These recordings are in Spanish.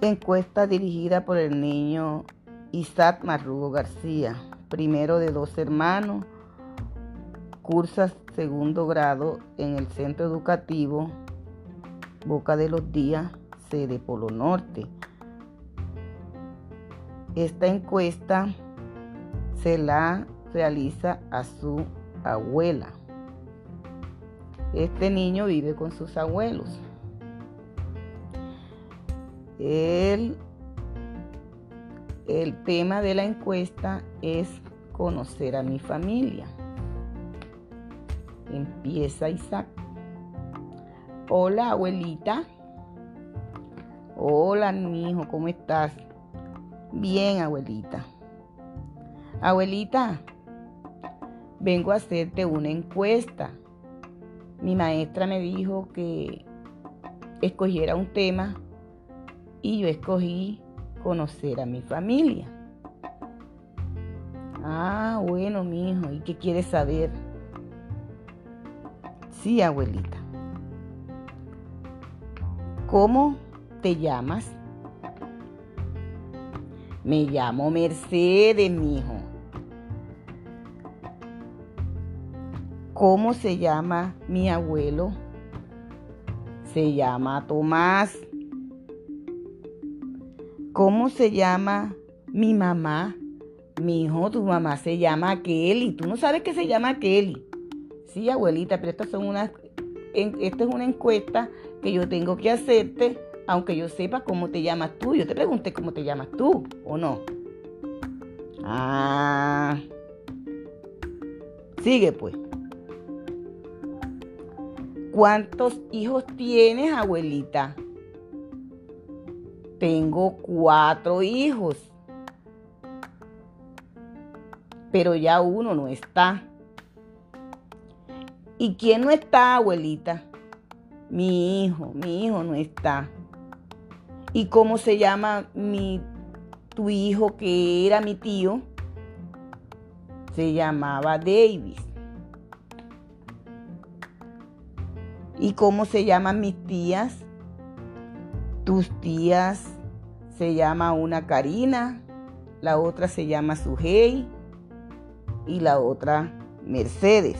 Encuesta dirigida por el niño Isaac Marrugo García, primero de dos hermanos, cursa segundo grado en el centro educativo Boca de los Días, sede Polo Norte. Esta encuesta se la realiza a su abuela. Este niño vive con sus abuelos. El, el tema de la encuesta es conocer a mi familia. Empieza Isaac. Hola, abuelita. Hola, mi hijo, ¿cómo estás? Bien, abuelita. Abuelita, vengo a hacerte una encuesta. Mi maestra me dijo que escogiera un tema y yo escogí conocer a mi familia. Ah, bueno, mi hijo, ¿y qué quieres saber? Sí, abuelita. ¿Cómo te llamas? Me llamo Mercedes, mi hijo. ¿Cómo se llama mi abuelo? Se llama Tomás. ¿Cómo se llama mi mamá? Mi hijo, tu mamá se llama Kelly. Tú no sabes que se llama Kelly. Sí, abuelita, pero estas son unas, esta es una encuesta que yo tengo que hacerte, aunque yo sepa cómo te llamas tú. Yo te pregunté cómo te llamas tú, ¿o no? Ah. Sigue pues. ¿Cuántos hijos tienes, abuelita? Tengo cuatro hijos. Pero ya uno no está. ¿Y quién no está, abuelita? Mi hijo, mi hijo no está. ¿Y cómo se llama mi tu hijo que era mi tío? Se llamaba Davis. ¿Y cómo se llaman mis tías? Tus tías se llama una Karina, la otra se llama Sujei y la otra Mercedes.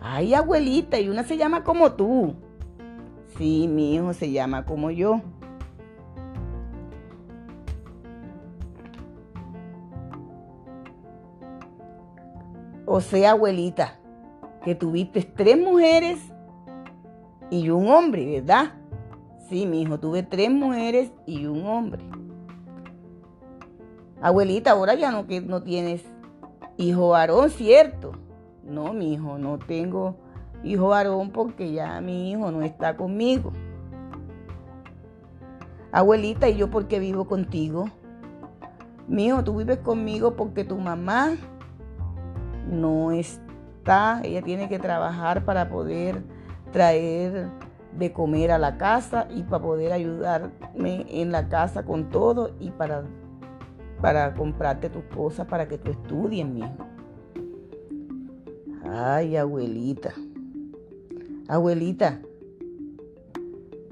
Ay, abuelita, y una se llama como tú. Sí, mi hijo se llama como yo. O sea, abuelita, que tuviste tres mujeres y un hombre, ¿verdad? Sí, mi hijo, tuve tres mujeres y un hombre. Abuelita, ahora ya no, que no tienes hijo varón, ¿cierto? No, mi hijo, no tengo hijo varón porque ya mi hijo no está conmigo. Abuelita, ¿y yo por qué vivo contigo? Mi hijo, tú vives conmigo porque tu mamá no está, ella tiene que trabajar para poder traer de comer a la casa y para poder ayudarme en la casa con todo y para, para comprarte tus cosas para que tú estudies, mi hijo. Ay, abuelita. Abuelita.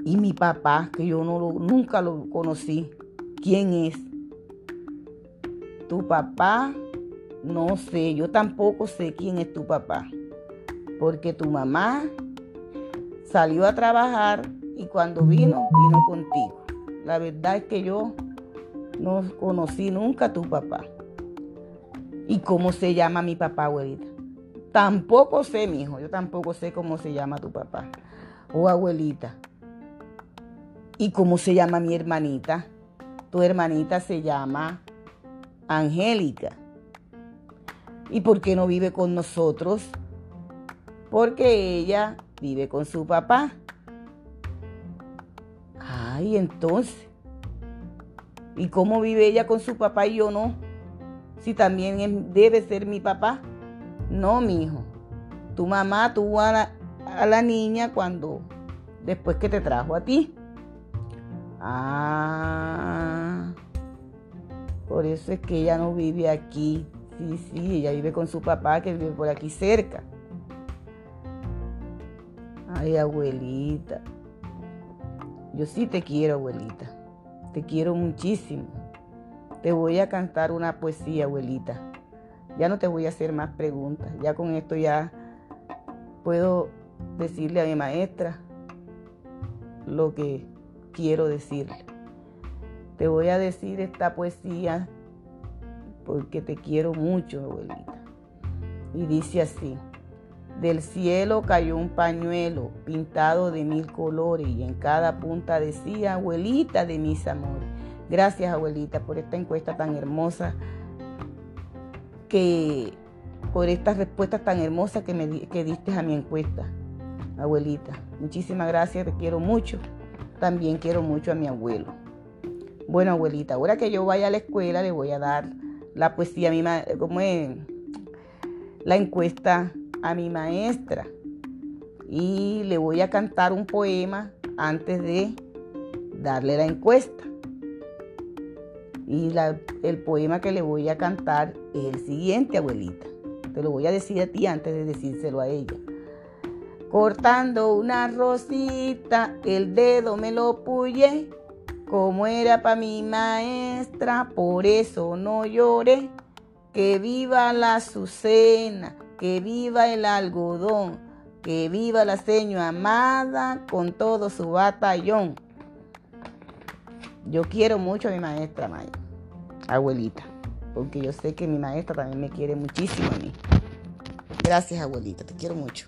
Y mi papá, que yo no nunca lo conocí. ¿Quién es? Tu papá, no sé, yo tampoco sé quién es tu papá. Porque tu mamá salió a trabajar y cuando vino, vino contigo. La verdad es que yo no conocí nunca a tu papá. ¿Y cómo se llama mi papá, abuelita? Tampoco sé, mi hijo, yo tampoco sé cómo se llama tu papá o abuelita. ¿Y cómo se llama mi hermanita? Tu hermanita se llama Angélica. ¿Y por qué no vive con nosotros? Porque ella vive con su papá. Ay, entonces. ¿Y cómo vive ella con su papá y yo no? Si también debe ser mi papá. No, mi hijo. Tu mamá tuvo a la, niña cuando, después que te trajo a ti. Ah, por eso es que ella no vive aquí. Sí, sí, ella vive con su papá que vive por aquí cerca. Ay, abuelita. Yo sí te quiero, abuelita. Te quiero muchísimo. Te voy a cantar una poesía, abuelita. Ya no te voy a hacer más preguntas. Ya con esto ya puedo decirle a mi maestra lo que quiero decirle. Te voy a decir esta poesía porque te quiero mucho, abuelita. Y dice así. Del cielo cayó un pañuelo pintado de mil colores y en cada punta decía, abuelita de mis amores. Gracias, abuelita, por esta encuesta tan hermosa, que por estas respuestas tan hermosas que, me, que diste a mi encuesta, abuelita. Muchísimas gracias, te quiero mucho. También quiero mucho a mi abuelo. Bueno, abuelita, ahora que yo vaya a la escuela le voy a dar la poesía mi como la encuesta a mi maestra y le voy a cantar un poema antes de darle la encuesta. Y el poema que le voy a cantar es el siguiente, abuelita. Te lo voy a decir a ti antes de decírselo a ella. Cortando una rosita, el dedo me lo puyé, como era para mi maestra, por eso no lloré. Que viva la azucena, que viva el algodón, que viva la seño amada con todo su batallón. Yo quiero mucho a mi maestra Maya, abuelita, porque yo sé que mi maestra también me quiere muchísimo a mí. Gracias, abuelita, te quiero mucho.